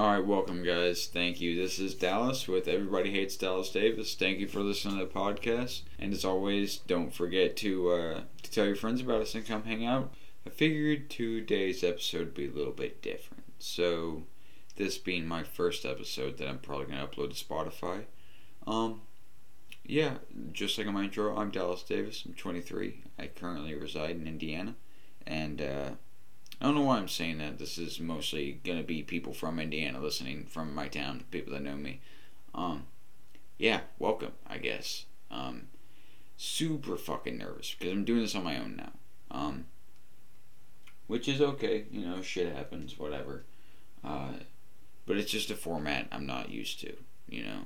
All right, welcome, guys. Thank you. This is Dallas with Everybody Hates Dallas Davis. Thank you for listening to the podcast. And as always, don't forget to uh, to tell your friends about us and come hang out. I figured today's episode would be a little bit different. So, this being my first episode that I'm probably gonna upload to Spotify. Um, yeah, just like in my intro, I'm Dallas Davis. I'm 23. I currently reside in Indiana, and uh, I don't know why I'm saying that. This is mostly gonna be people from Indiana listening from my town, people that know me. Um, yeah, welcome, I guess. Um, super fucking nervous because I'm doing this on my own now. Um, which is okay, you know, shit happens, whatever. Uh, but it's just a format I'm not used to, you know.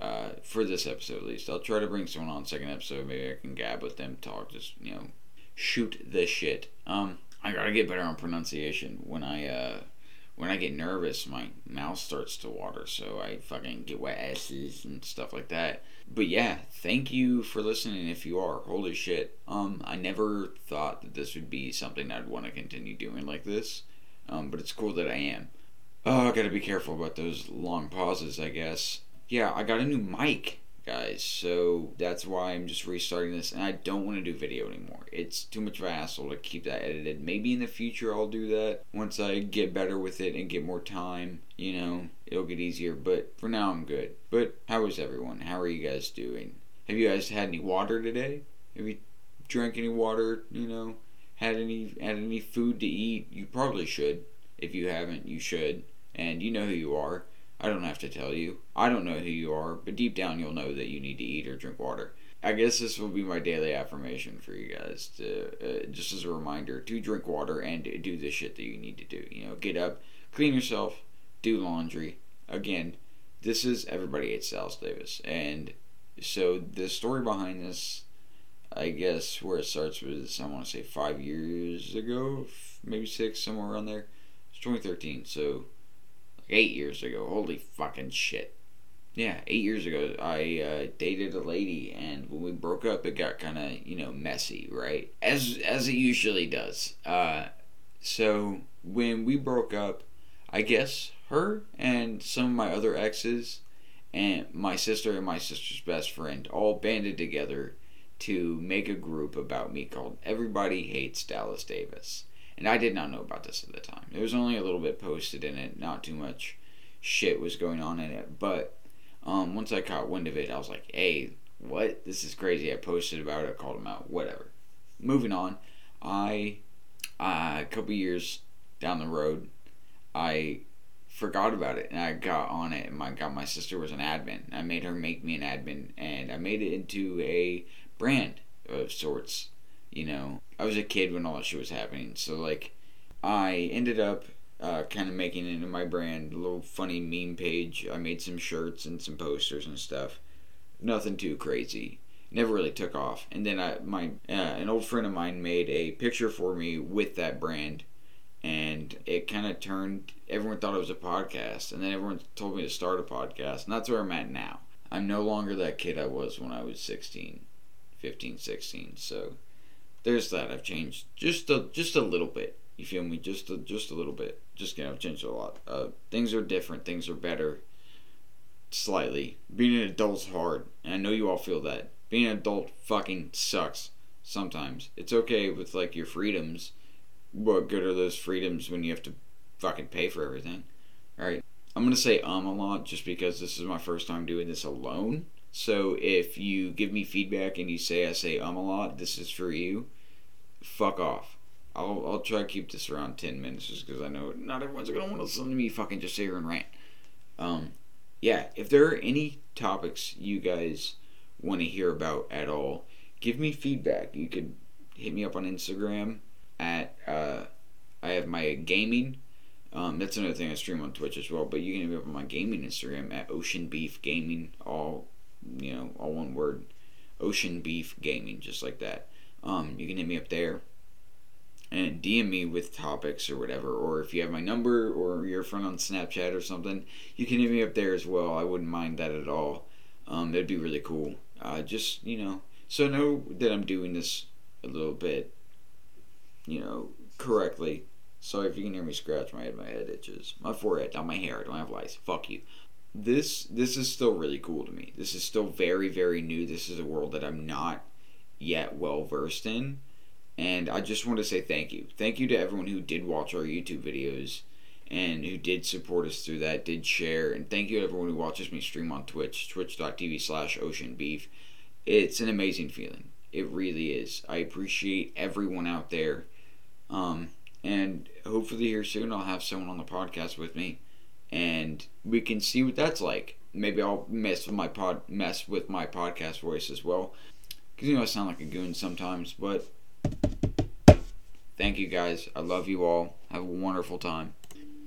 Uh, for this episode at least, I'll try to bring someone on second episode. Maybe I can gab with them, talk, just you know, shoot the shit. Um, I gotta get better on pronunciation. When I uh, when I get nervous, my mouth starts to water, so I fucking get wet asses and stuff like that. But yeah, thank you for listening. If you are, holy shit. Um, I never thought that this would be something I'd want to continue doing like this. Um, but it's cool that I am. Oh, I gotta be careful about those long pauses, I guess. Yeah, I got a new mic guys. So that's why I'm just restarting this, and I don't want to do video anymore. It's too much of a hassle to keep that edited. Maybe in the future I'll do that once I get better with it and get more time. You know, it'll get easier. But for now, I'm good. But how is everyone? How are you guys doing? Have you guys had any water today? Have you drank any water? You know, had any had any food to eat? You probably should. If you haven't, you should. And you know who you are. I don't have to tell you. I don't know who you are, but deep down you'll know that you need to eat or drink water. I guess this will be my daily affirmation for you guys to uh, just as a reminder to drink water and do the shit that you need to do. You know, get up, clean yourself, do laundry. Again, this is everybody hates Dallas Davis, and so the story behind this, I guess, where it starts was I want to say five years ago, maybe six, somewhere around there. It's 2013, so eight years ago. Holy fucking shit. Yeah, eight years ago, I uh, dated a lady, and when we broke up, it got kind of you know messy, right? As as it usually does. Uh, so when we broke up, I guess her and some of my other exes, and my sister and my sister's best friend all banded together to make a group about me called Everybody Hates Dallas Davis. And I did not know about this at the time. There was only a little bit posted in it, not too much shit was going on in it. But um, once I caught wind of it, I was like, hey, what? This is crazy. I posted about it, called him out, whatever. Moving on, I, uh, a couple years down the road, I forgot about it and I got on it and my got my sister was an admin. I made her make me an admin and I made it into a brand of sorts you know, I was a kid when all that shit was happening. So, like, I ended up uh, kind of making into my brand, a little funny meme page. I made some shirts and some posters and stuff. Nothing too crazy. Never really took off. And then I, my uh, an old friend of mine made a picture for me with that brand, and it kind of turned. Everyone thought it was a podcast, and then everyone told me to start a podcast, and that's where I'm at now. I'm no longer that kid I was when I was 16, 15, 16. So there's that. I've changed just a just a little bit. You feel me? Just a, just a little bit. Just you know, I've changed a lot. Uh, things are different. Things are better. Slightly. Being an adult's hard, and I know you all feel that. Being an adult fucking sucks. Sometimes it's okay with like your freedoms. What good are those freedoms when you have to fucking pay for everything? All right. I'm gonna say um a lot just because this is my first time doing this alone. So if you give me feedback and you say I say um a lot, this is for you. Fuck off. I'll I'll try to keep this around ten minutes just because I know not everyone's gonna want to listen to me fucking just sit here and rant. Um, yeah. If there are any topics you guys want to hear about at all, give me feedback. You could hit me up on Instagram at uh, I have my gaming. Um, that's another thing I stream on Twitch as well. But you can hit me up on my gaming Instagram at Ocean Beef Gaming, all you know, all one word, Ocean Beef Gaming, just like that. Um, you can hit me up there and DM me with topics or whatever. Or if you have my number or you're a friend on Snapchat or something, you can hit me up there as well. I wouldn't mind that at all. Um, that'd be really cool. Uh, just, you know, so know that I'm doing this a little bit, you know, correctly. Sorry if you can hear me scratch my head. My head itches. My forehead, not my hair. I don't have lice. Fuck you. This this is still really cool to me. This is still very very new. This is a world that I'm not yet well versed in, and I just want to say thank you. Thank you to everyone who did watch our YouTube videos and who did support us through that, did share, and thank you to everyone who watches me stream on Twitch, twitch.tv slash ocean beef. It's an amazing feeling. It really is. I appreciate everyone out there. Um, and hopefully here soon I'll have someone on the podcast with me and we can see what that's like. Maybe I'll mess with my pod mess with my podcast voice as well. Cause you know I sound like a goon sometimes, but thank you guys. I love you all. Have a wonderful time.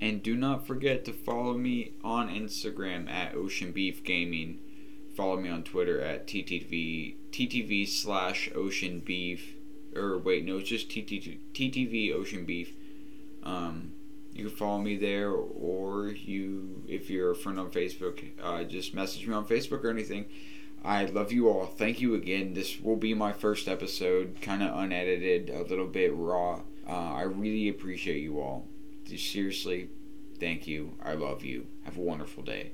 And do not forget to follow me on Instagram at Ocean Beef Gaming. Follow me on Twitter at TTV TTV slash Ocean Beef. Or wait, no, it's just TTV, TTV Ocean Beef. Um, you can follow me there, or you, if you're a friend on Facebook, uh, just message me on Facebook or anything. I love you all. Thank you again. This will be my first episode, kind of unedited, a little bit raw. Uh, I really appreciate you all seriously, thank you. I love you. Have a wonderful day.